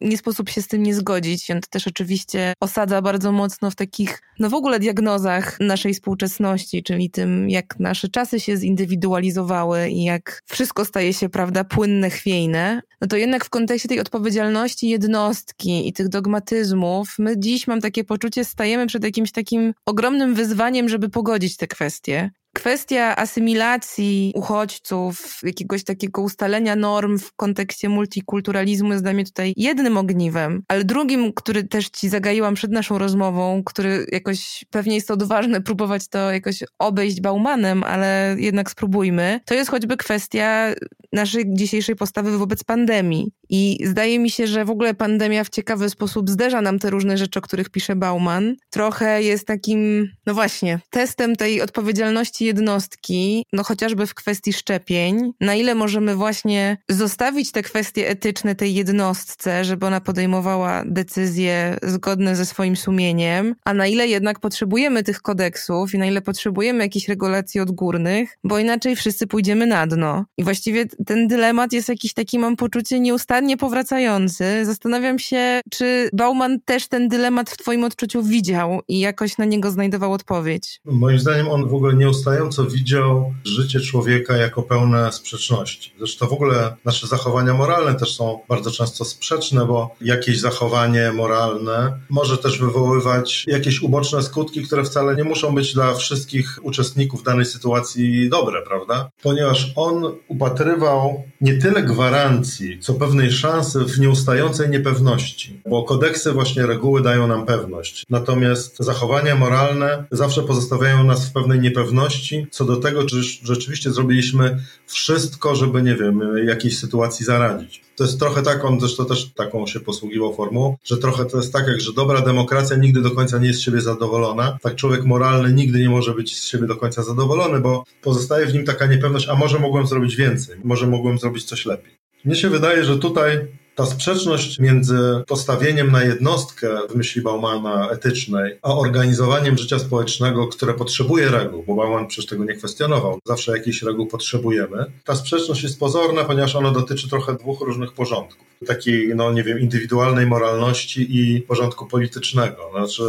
nie sposób się z tym nie zgodzić, on to też oczywiście osadza bardzo mocno w takich, no w ogóle diagnozach naszej współczesności, czyli tym, jak nasze czasy się zindywidualizowały i jak wszystko staje się prawda, płynne, chwiejne, no to jednak w kontekście tej odpowiedzialności jednostki i tych dogmatyzmów, my dziś mam takie poczucie, stajemy przed jakimś takim ogromnym wyzwaniem, żeby pogodzić te kwestie. Kwestia asymilacji uchodźców, jakiegoś takiego ustalenia norm w kontekście multikulturalizmu jest dla mnie tutaj jednym ogniwem, ale drugim, który też ci zagaiłam przed naszą rozmową, który jakoś pewnie jest odważne próbować to jakoś obejść Baumanem, ale jednak spróbujmy, to jest choćby kwestia naszej dzisiejszej postawy wobec pandemii. I zdaje mi się, że w ogóle pandemia w ciekawy sposób zderza nam te różne rzeczy, o których pisze Bauman. Trochę jest takim, no właśnie, testem tej odpowiedzialności jednostki, no chociażby w kwestii szczepień, na ile możemy właśnie zostawić te kwestie etyczne tej jednostce, żeby ona podejmowała decyzje zgodne ze swoim sumieniem, a na ile jednak potrzebujemy tych kodeksów i na ile potrzebujemy jakichś regulacji odgórnych, bo inaczej wszyscy pójdziemy na dno. I właściwie ten dylemat jest jakiś taki, mam poczucie, nieustannie powracający. Zastanawiam się, czy Bauman też ten dylemat w twoim odczuciu widział i jakoś na niego znajdował odpowiedź. Moim zdaniem on w ogóle nieustannie wystarczająco widział życie człowieka jako pełne sprzeczności. Zresztą w ogóle nasze zachowania moralne też są bardzo często sprzeczne, bo jakieś zachowanie moralne może też wywoływać jakieś uboczne skutki, które wcale nie muszą być dla wszystkich uczestników danej sytuacji dobre, prawda? Ponieważ on upatrywał nie tyle gwarancji, co pewnej szansy w nieustającej niepewności, bo kodeksy właśnie reguły dają nam pewność. Natomiast zachowania moralne zawsze pozostawiają nas w pewnej niepewności co do tego, czy rzeczywiście zrobiliśmy wszystko, żeby, nie wiem, jakiejś sytuacji zaradzić. To jest trochę tak, on zresztą też taką się posługiwał formułą, że trochę to jest tak, jak że dobra demokracja nigdy do końca nie jest z siebie zadowolona, tak człowiek moralny nigdy nie może być z siebie do końca zadowolony, bo pozostaje w nim taka niepewność, a może mogłem zrobić więcej, może mogłem zrobić coś lepiej. Mnie się wydaje, że tutaj ta sprzeczność między postawieniem na jednostkę w myśli Baumana etycznej, a organizowaniem życia społecznego, które potrzebuje reguł, bo Bauman przecież tego nie kwestionował, zawsze jakichś reguł potrzebujemy, ta sprzeczność jest pozorna, ponieważ ona dotyczy trochę dwóch różnych porządków. Takiej, no nie wiem, indywidualnej moralności i porządku politycznego. Znaczy,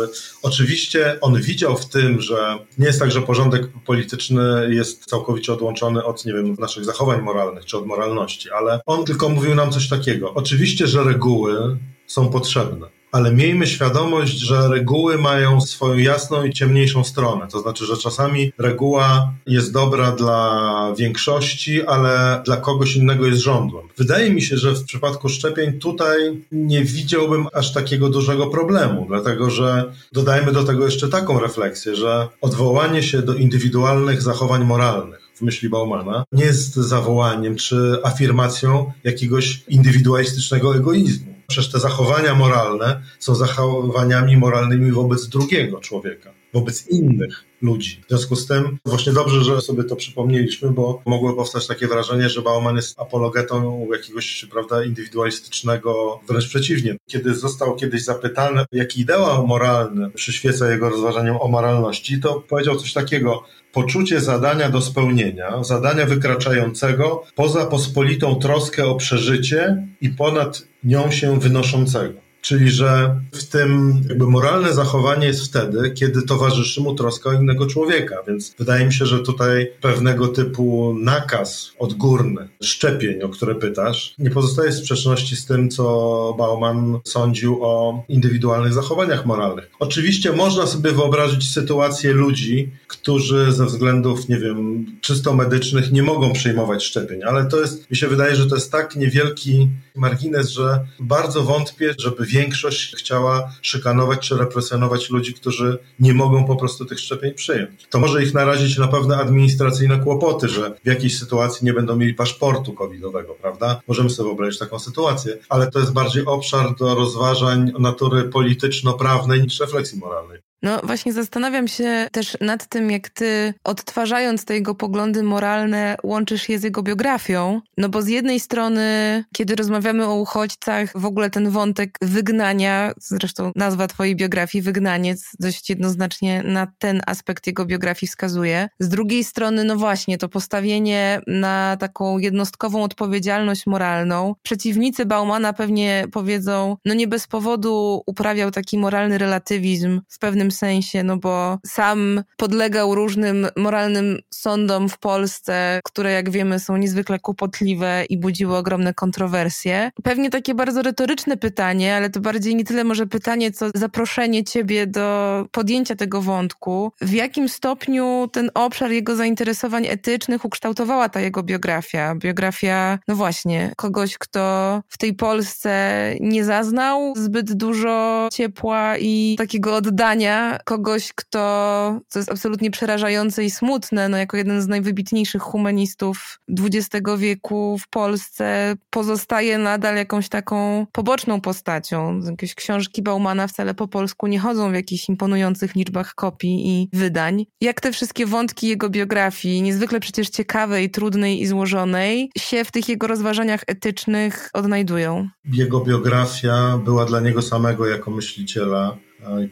oczywiście on widział w tym, że nie jest tak, że porządek polityczny jest całkowicie odłączony od, nie wiem, naszych zachowań moralnych czy od moralności, ale on tylko mówił nam coś takiego. Oczywiście Oczywiście, że reguły są potrzebne, ale miejmy świadomość, że reguły mają swoją jasną i ciemniejszą stronę. To znaczy, że czasami reguła jest dobra dla większości, ale dla kogoś innego jest żądłem. Wydaje mi się, że w przypadku szczepień tutaj nie widziałbym aż takiego dużego problemu, dlatego że dodajmy do tego jeszcze taką refleksję, że odwołanie się do indywidualnych zachowań moralnych w myśli Baumana, nie jest zawołaniem czy afirmacją jakiegoś indywidualistycznego egoizmu. Przecież te zachowania moralne są zachowaniami moralnymi wobec drugiego człowieka, wobec innych ludzi. W związku z tym właśnie dobrze, że sobie to przypomnieliśmy, bo mogło powstać takie wrażenie, że Bauman jest apologetą jakiegoś prawda, indywidualistycznego, wręcz przeciwnie. Kiedy został kiedyś zapytany, jaki ideał moralny przyświeca jego rozważaniom o moralności, to powiedział coś takiego, poczucie zadania do spełnienia, zadania wykraczającego poza pospolitą troskę o przeżycie i ponad nią się wynoszącego. Czyli, że w tym jakby moralne zachowanie jest wtedy, kiedy towarzyszy mu troska o innego człowieka. Więc wydaje mi się, że tutaj pewnego typu nakaz odgórny, szczepień, o które pytasz, nie pozostaje w sprzeczności z tym, co Bauman sądził o indywidualnych zachowaniach moralnych. Oczywiście można sobie wyobrazić sytuację ludzi, którzy ze względów, nie wiem, czysto medycznych nie mogą przyjmować szczepień, ale to jest, mi się wydaje, że to jest tak niewielki margines, że bardzo wątpię, żeby większość chciała szykanować czy represjonować ludzi, którzy nie mogą po prostu tych szczepień przyjąć. To może ich narazić na pewne administracyjne kłopoty, że w jakiejś sytuacji nie będą mieli paszportu covidowego, prawda? Możemy sobie wyobrazić taką sytuację, ale to jest bardziej obszar do rozważań natury polityczno-prawnej niż refleksji moralnej. No właśnie zastanawiam się też nad tym, jak ty odtwarzając te jego poglądy moralne łączysz je z jego biografią. No bo z jednej strony, kiedy rozmawiamy o uchodźcach, w ogóle ten wątek wygnania, zresztą nazwa twojej biografii, wygnaniec, dość jednoznacznie na ten aspekt jego biografii wskazuje. Z drugiej strony, no właśnie, to postawienie na taką jednostkową odpowiedzialność moralną. Przeciwnicy Baumana pewnie powiedzą, no nie bez powodu uprawiał taki moralny relatywizm w pewnym pewnym sensie, no bo sam podlegał różnym moralnym sądom w Polsce, które jak wiemy są niezwykle kłopotliwe i budziły ogromne kontrowersje. Pewnie takie bardzo retoryczne pytanie, ale to bardziej nie tyle może pytanie, co zaproszenie ciebie do podjęcia tego wątku. W jakim stopniu ten obszar jego zainteresowań etycznych ukształtowała ta jego biografia? Biografia, no właśnie, kogoś, kto w tej Polsce nie zaznał zbyt dużo ciepła i takiego oddania kogoś, kto, co jest absolutnie przerażające i smutne, no jako jeden z najwybitniejszych humanistów XX wieku w Polsce, pozostaje nadal jakąś taką poboczną postacią. Jakieś książki Baumana wcale po polsku nie chodzą w jakichś imponujących liczbach kopii i wydań. Jak te wszystkie wątki jego biografii, niezwykle przecież ciekawej, trudnej i złożonej, się w tych jego rozważaniach etycznych odnajdują? Jego biografia była dla niego samego jako myśliciela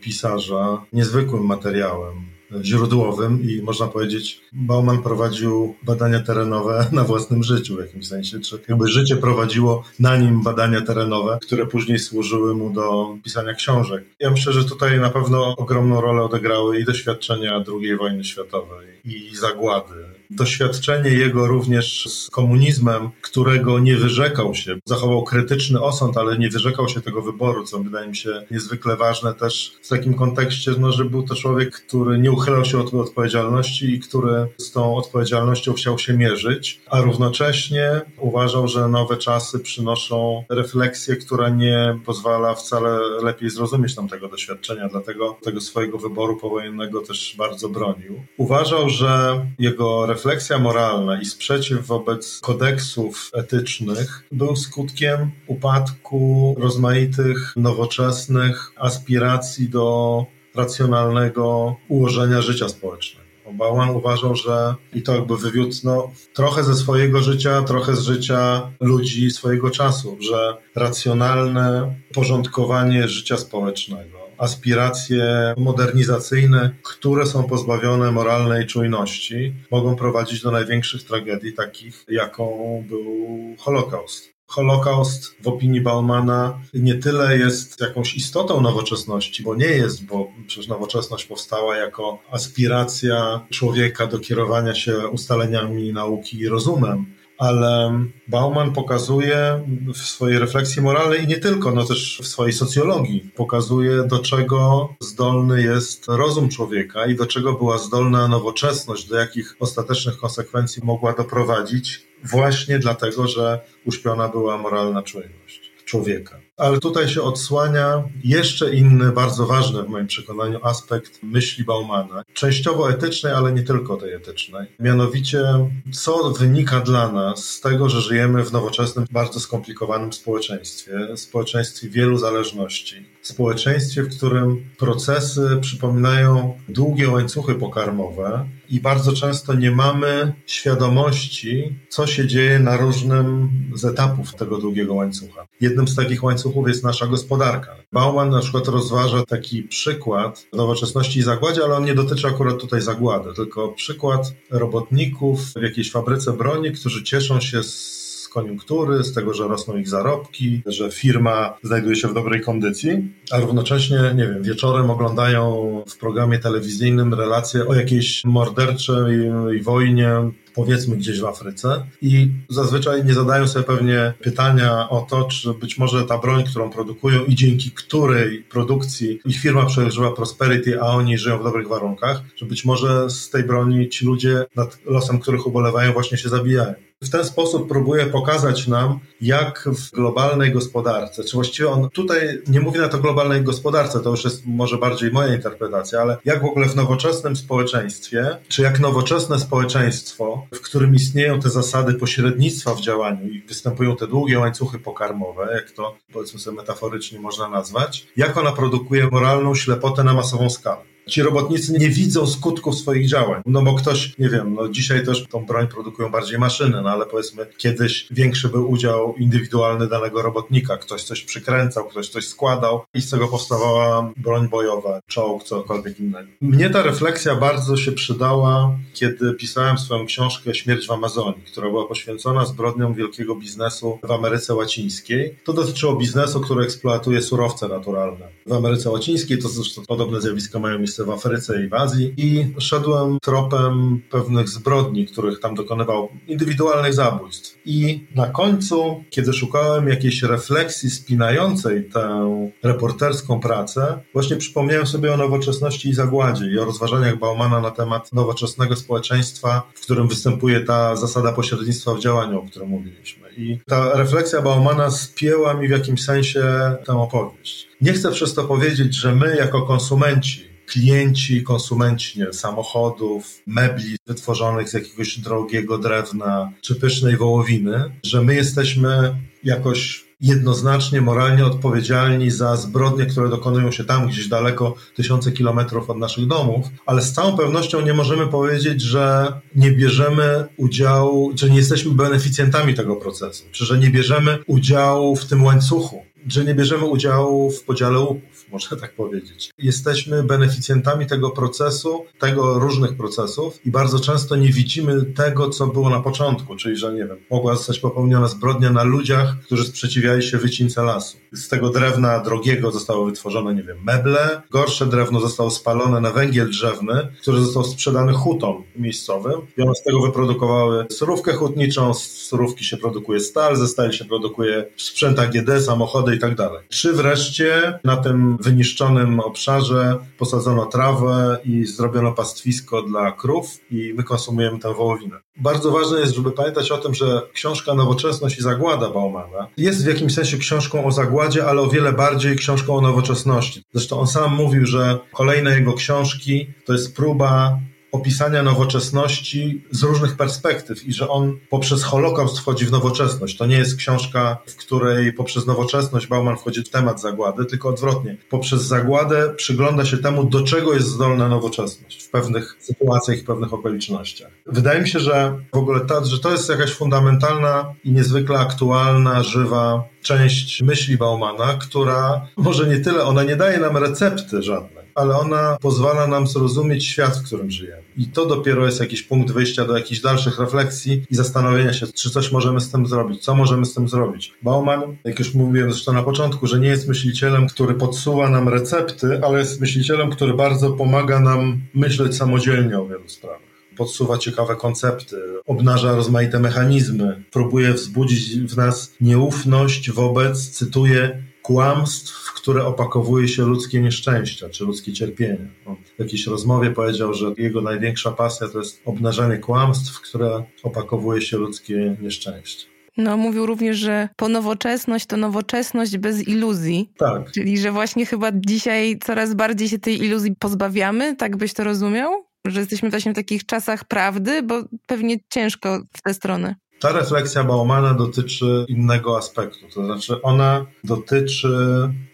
pisarza niezwykłym materiałem. źródłowym i można powiedzieć, Bauman prowadził badania terenowe na własnym życiu w jakimś sensie, czy jakby życie prowadziło na nim badania terenowe, które później służyły mu do pisania książek. Ja myślę, że tutaj na pewno ogromną rolę odegrały i doświadczenia II wojny światowej, i zagłady, doświadczenie jego również z komunizmem, którego nie wyrzekał się. Zachował krytyczny osąd, ale nie wyrzekał się tego wyboru, co wydaje mi się niezwykle ważne też w takim kontekście, no, że był to człowiek, który nie uchylał się od odpowiedzialności i który z tą odpowiedzialnością chciał się mierzyć, a równocześnie uważał, że nowe czasy przynoszą refleksję, która nie pozwala wcale lepiej zrozumieć tamtego doświadczenia, dlatego tego swojego wyboru powojennego też bardzo bronił. Uważał, że jego refleksja moralna i sprzeciw wobec kodeksów etycznych był skutkiem upadku rozmaitych nowoczesnych aspiracji do racjonalnego ułożenia życia społecznego. Bauman uważał, że i to jakby wywiódł no, trochę ze swojego życia, trochę z życia ludzi swojego czasu, że racjonalne porządkowanie życia społecznego aspiracje modernizacyjne, które są pozbawione moralnej czujności, mogą prowadzić do największych tragedii, takich jaką był Holokaust. Holokaust w opinii Baumana nie tyle jest jakąś istotą nowoczesności, bo nie jest, bo przecież nowoczesność powstała jako aspiracja człowieka do kierowania się ustaleniami nauki i rozumem, ale Bauman pokazuje w swojej refleksji moralnej i nie tylko, no też w swojej socjologii, pokazuje do czego zdolny jest rozum człowieka i do czego była zdolna nowoczesność, do jakich ostatecznych konsekwencji mogła doprowadzić, właśnie dlatego, że uśpiona była moralna czujność człowieka. Ale tutaj się odsłania jeszcze inny, bardzo ważny w moim przekonaniu aspekt myśli Baumana. Częściowo etycznej, ale nie tylko tej etycznej. Mianowicie, co wynika dla nas z tego, że żyjemy w nowoczesnym, bardzo skomplikowanym społeczeństwie, społeczeństwie wielu zależności. Społeczeństwie, w którym procesy przypominają długie łańcuchy pokarmowe i bardzo często nie mamy świadomości, co się dzieje na różnym z etapów tego długiego łańcucha. Jednym z takich łańcuchów jest nasza gospodarka. Bauman na przykład rozważa taki przykład nowoczesności i zagładzie, ale on nie dotyczy akurat tutaj zagłady, tylko przykład robotników w jakiejś fabryce broni, którzy cieszą się z koniunktury, z tego, że rosną ich zarobki, że firma znajduje się w dobrej kondycji, a równocześnie, nie wiem, wieczorem oglądają w programie telewizyjnym relacje o jakiejś morderczej wojnie powiedzmy gdzieś w Afryce i zazwyczaj nie zadają sobie pewnie pytania o to, czy być może ta broń, którą produkują i dzięki której produkcji ich firma przeżywa prosperity, a oni żyją w dobrych warunkach, że być może z tej broni ci ludzie, nad losem których ubolewają, właśnie się zabijają. W ten sposób próbuje pokazać nam, jak w globalnej gospodarce, czy właściwie on tutaj nie mówi na to globalnej gospodarce, to już jest może bardziej moja interpretacja, ale jak w ogóle w nowoczesnym społeczeństwie, czy jak nowoczesne społeczeństwo, w którym istnieją te zasady pośrednictwa w działaniu i występują te długie łańcuchy pokarmowe, jak to powiedzmy sobie metaforycznie można nazwać, jak ona produkuje moralną ślepotę na masową skalę. Ci robotnicy nie widzą skutków swoich działań. No bo ktoś, nie wiem, no dzisiaj też tą broń produkują bardziej maszyny, no ale powiedzmy kiedyś większy był udział indywidualny danego robotnika. Ktoś coś przykręcał, ktoś coś składał i z tego powstawała broń bojowa, czołg, cokolwiek innego. Mnie ta refleksja bardzo się przydała, kiedy pisałem swoją książkę Śmierć w Amazonii, która była poświęcona zbrodniom wielkiego biznesu w Ameryce Łacińskiej. To dotyczyło biznesu, który eksploatuje surowce naturalne. W Ameryce Łacińskiej to zresztą podobne zjawiska mają miejsce w Afryce i w Azji i szedłem tropem pewnych zbrodni, których tam dokonywał, indywidualnych zabójstw. I na końcu, kiedy szukałem jakiejś refleksji spinającej tę reporterską pracę, właśnie przypomniałem sobie o nowoczesności i zagładzie i o rozważaniach Baumana na temat nowoczesnego społeczeństwa, w którym występuje ta zasada pośrednictwa w działaniu, o którym mówiliśmy. I ta refleksja Baumana spięła mi w jakimś sensie tę opowieść. Nie chcę przez to powiedzieć, że my jako konsumenci klienci, konsumenci nie, samochodów, mebli wytworzonych z jakiegoś drogiego drewna czy pysznej wołowiny, że my jesteśmy jakoś jednoznacznie moralnie odpowiedzialni za zbrodnie, które dokonują się tam gdzieś daleko, tysiące kilometrów od naszych domów, ale z całą pewnością nie możemy powiedzieć, że nie bierzemy udziału, że nie jesteśmy beneficjentami tego procesu, czy że nie bierzemy udziału w tym łańcuchu że nie bierzemy udziału w podziale łupów, można tak powiedzieć. Jesteśmy beneficjentami tego procesu, tego różnych procesów i bardzo często nie widzimy tego, co było na początku, czyli że, nie wiem, mogła zostać popełniona zbrodnia na ludziach, którzy sprzeciwiali się wycince lasu. Z tego drewna drogiego zostało wytworzone, nie wiem, meble, gorsze drewno zostało spalone na węgiel drzewny, który został sprzedany hutom miejscowym i one z tego wyprodukowały surówkę hutniczą, z surówki się produkuje stal, ze stali się produkuje sprzęt AGD, samochody i tak dalej. Czy wreszcie na tym wyniszczonym obszarze posadzono trawę i zrobiono pastwisko dla krów i my konsumujemy tę wołowinę. Bardzo ważne jest, żeby pamiętać o tym, że książka Nowoczesność i Zagłada Baumana jest w jakimś sensie książką o zagładzie, ale o wiele bardziej książką o nowoczesności. Zresztą on sam mówił, że kolejne jego książki to jest próba opisania nowoczesności z różnych perspektyw i że on poprzez Holokaust wchodzi w nowoczesność. To nie jest książka, w której poprzez nowoczesność Bauman wchodzi w temat zagłady, tylko odwrotnie. Poprzez zagładę przygląda się temu, do czego jest zdolna nowoczesność w pewnych sytuacjach i pewnych okolicznościach. Wydaje mi się, że w ogóle ta, że to jest jakaś fundamentalna i niezwykle aktualna, żywa część myśli Baumana, która może nie tyle, ona nie daje nam recepty żadnej, ale ona pozwala nam zrozumieć świat, w którym żyjemy. I to dopiero jest jakiś punkt wyjścia do jakichś dalszych refleksji i zastanowienia się, czy coś możemy z tym zrobić, co możemy z tym zrobić. Bauman, jak już mówiłem zresztą na początku, że nie jest myślicielem, który podsuwa nam recepty, ale jest myślicielem, który bardzo pomaga nam myśleć samodzielnie o wielu sprawach podsuwa ciekawe koncepty, obnaża rozmaite mechanizmy, próbuje wzbudzić w nas nieufność wobec, cytuję, kłamstw, które opakowuje się ludzkie nieszczęścia czy ludzkie cierpienie. On w jakiejś rozmowie powiedział, że jego największa pasja to jest obnażanie kłamstw, które opakowuje się ludzkie nieszczęście. No, mówił również, że po nowoczesność to nowoczesność bez iluzji. Tak. Czyli, że właśnie chyba dzisiaj coraz bardziej się tej iluzji pozbawiamy, tak byś to rozumiał? Że jesteśmy właśnie w takich czasach prawdy, bo pewnie ciężko w tę stronę. Ta refleksja Baumana dotyczy innego aspektu, to znaczy ona dotyczy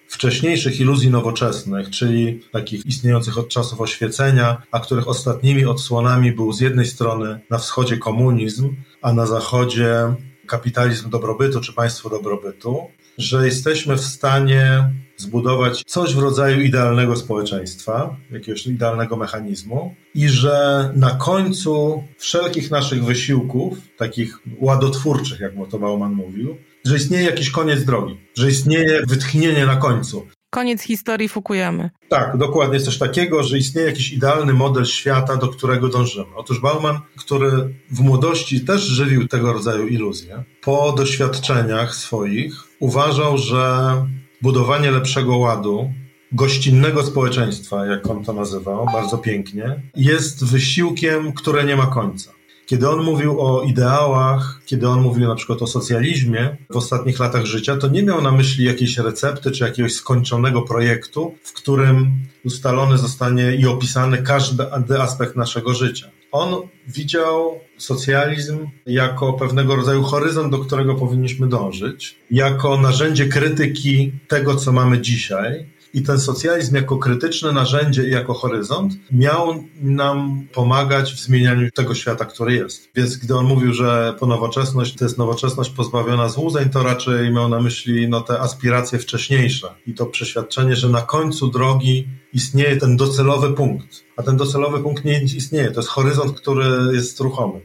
wcześniejszych iluzji nowoczesnych, czyli takich istniejących od czasów oświecenia, a których ostatnimi odsłonami był z jednej strony na wschodzie komunizm, a na zachodzie kapitalizm dobrobytu czy państwo dobrobytu, że jesteśmy w stanie zbudować coś w rodzaju idealnego społeczeństwa, jakiegoś idealnego mechanizmu i że na końcu wszelkich naszych wysiłków, takich ładotwórczych, jak to Bauman mówił, że istnieje jakiś koniec drogi, że istnieje wytchnienie na końcu. Koniec historii Fukuyamy. Tak, dokładnie jest coś takiego, że istnieje jakiś idealny model świata, do którego dążymy. Otóż Bauman, który w młodości też żywił tego rodzaju iluzje, po doświadczeniach swoich uważał, że budowanie lepszego ładu, gościnnego społeczeństwa, jak on to nazywał, bardzo pięknie, jest wysiłkiem, które nie ma końca. Kiedy on mówił o ideałach, kiedy on mówił na przykład o socjalizmie w ostatnich latach życia, to nie miał na myśli jakiejś recepty czy jakiegoś skończonego projektu, w którym ustalony zostanie i opisany każdy aspekt naszego życia. On widział socjalizm jako pewnego rodzaju horyzont, do którego powinniśmy dążyć, jako narzędzie krytyki tego, co mamy dzisiaj, i ten socjalizm jako krytyczne narzędzie i jako horyzont miał nam pomagać w zmienianiu tego świata, który jest. Więc gdy on mówił, że po nowoczesność to jest nowoczesność pozbawiona złudzeń, to raczej miał na myśli no, te aspiracje wcześniejsze i to przeświadczenie, że na końcu drogi istnieje ten docelowy punkt. A ten docelowy punkt nie istnieje. To jest horyzont, który jest ruchomy.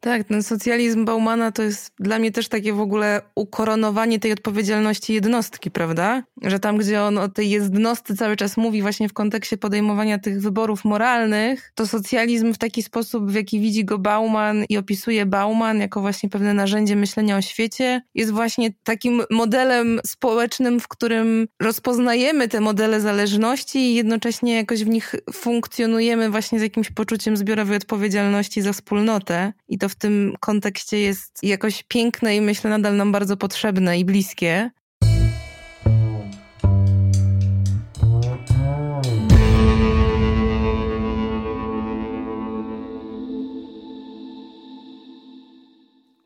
Tak, ten socjalizm Baumana to jest dla mnie też takie w ogóle ukoronowanie tej odpowiedzialności jednostki, prawda? Że tam, gdzie on o tej jednostce cały czas mówi właśnie w kontekście podejmowania tych wyborów moralnych, to socjalizm w taki sposób, w jaki widzi go Bauman i opisuje Bauman jako właśnie pewne narzędzie myślenia o świecie, jest właśnie takim modelem społecznym, w którym rozpoznajemy te modele zależności i jednocześnie jakoś w nich funkcjonujemy właśnie z jakimś poczuciem zbiorowej odpowiedzialności za wspólnotę. I to w tym kontekście jest jakoś piękne i myślę nadal nam bardzo potrzebne i bliskie.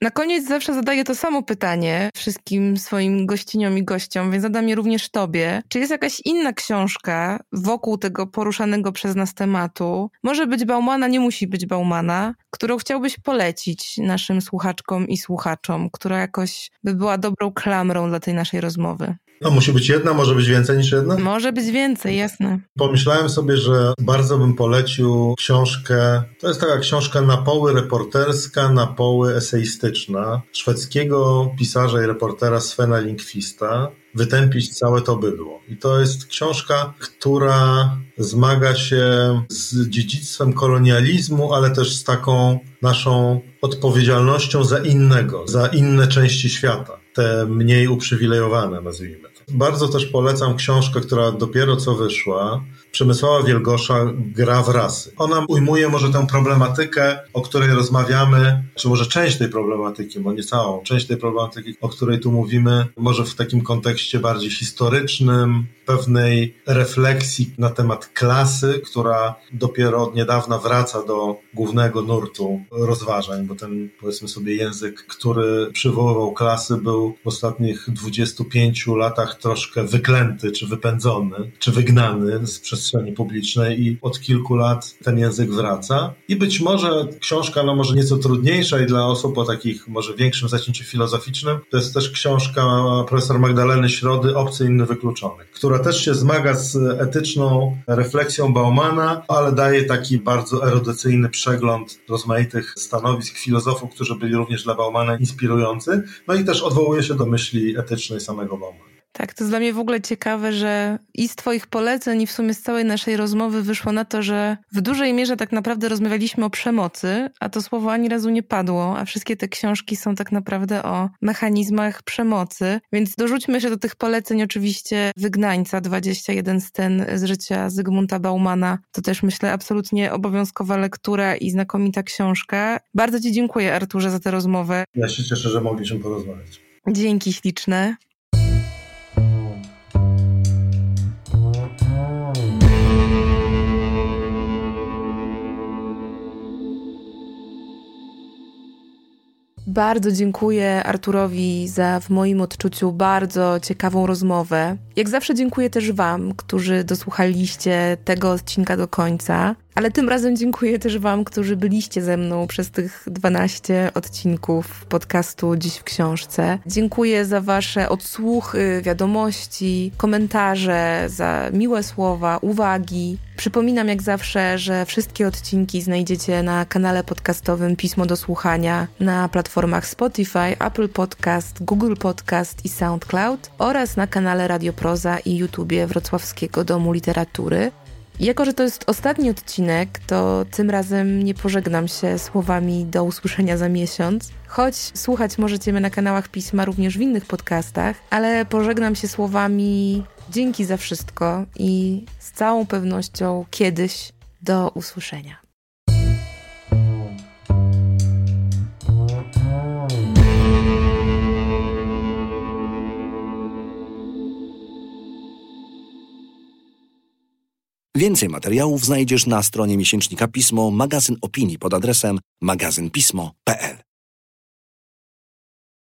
Na koniec zawsze zadaję to samo pytanie wszystkim swoim gościniom i gościom, więc zadam je również tobie. Czy jest jakaś inna książka wokół tego poruszanego przez nas tematu? Może być Baumana, nie musi być Baumana, którą chciałbyś polecić naszym słuchaczkom i słuchaczom, która jakoś by była dobrą klamrą dla tej naszej rozmowy? A musi być jedna, może być więcej niż jedna? Może być więcej, jasne. Pomyślałem sobie, że bardzo bym polecił książkę, to jest taka książka na poły reporterska, na poły eseistyczna, szwedzkiego pisarza i reportera Svena Linkvista, Wytępić całe to bydło. I to jest książka, która zmaga się z dziedzictwem kolonializmu, ale też z taką naszą odpowiedzialnością za innego, za inne części świata, te mniej uprzywilejowane, nazwijmy. Bardzo też polecam książkę, która dopiero co wyszła, Przemysława Wielgosza Gra w rasy. Ona ujmuje może tę problematykę, o której rozmawiamy, czy może część tej problematyki, bo nie całą, część tej problematyki, o której tu mówimy, może w takim kontekście bardziej historycznym, pewnej refleksji na temat klasy, która dopiero od niedawna wraca do głównego nurtu rozważań, bo ten, powiedzmy sobie, język, który przywoływał klasy, był w ostatnich 25 latach troszkę wyklęty, czy wypędzony, czy wygnany z przestrzeni publicznej i od kilku lat ten język wraca. I być może książka, no może nieco trudniejsza i dla osób o takich może większym zacięciu filozoficznym, to jest też książka profesor Magdaleny Środy, Obcy Inny Wykluczony, która też się zmaga z etyczną refleksją Baumana, ale daje taki bardzo erudycyjny przegląd rozmaitych stanowisk filozofów, którzy byli również dla Baumana inspirujący, no i też odwołuje się do myśli etycznej samego Baumana. Tak, to jest dla mnie w ogóle ciekawe, że i z Twoich poleceń, i w sumie z całej naszej rozmowy wyszło na to, że w dużej mierze tak naprawdę rozmawialiśmy o przemocy, a to słowo ani razu nie padło, a wszystkie te książki są tak naprawdę o mechanizmach przemocy. Więc dorzućmy się do tych poleceń oczywiście Wygnańca, 21 scen z życia Zygmunta Baumana. To też myślę absolutnie obowiązkowa lektura i znakomita książka. Bardzo Ci dziękuję, Arturze, za tę rozmowę. Ja się cieszę, że mogliśmy porozmawiać. Dzięki śliczne. Bardzo dziękuję Arturowi za w moim odczuciu bardzo ciekawą rozmowę. Jak zawsze dziękuję też Wam, którzy dosłuchaliście tego odcinka do końca. Ale tym razem dziękuję też Wam, którzy byliście ze mną przez tych 12 odcinków podcastu Dziś w Książce. Dziękuję za Wasze odsłuchy, wiadomości, komentarze, za miłe słowa, uwagi. Przypominam jak zawsze, że wszystkie odcinki znajdziecie na kanale podcastowym Pismo do Słuchania na platformach Spotify, Apple Podcast, Google Podcast i SoundCloud oraz na kanale Radio Proza i YouTubie Wrocławskiego Domu Literatury. Jako, że to jest ostatni odcinek, to tym razem nie pożegnam się słowami do usłyszenia za miesiąc, choć słuchać możecie mnie na kanałach Pisma również w innych podcastach, ale pożegnam się słowami dzięki za wszystko i z całą pewnością kiedyś do usłyszenia. Więcej materiałów znajdziesz na stronie miesięcznika Pismo, magazyn opinii pod adresem magazynpismo.pl.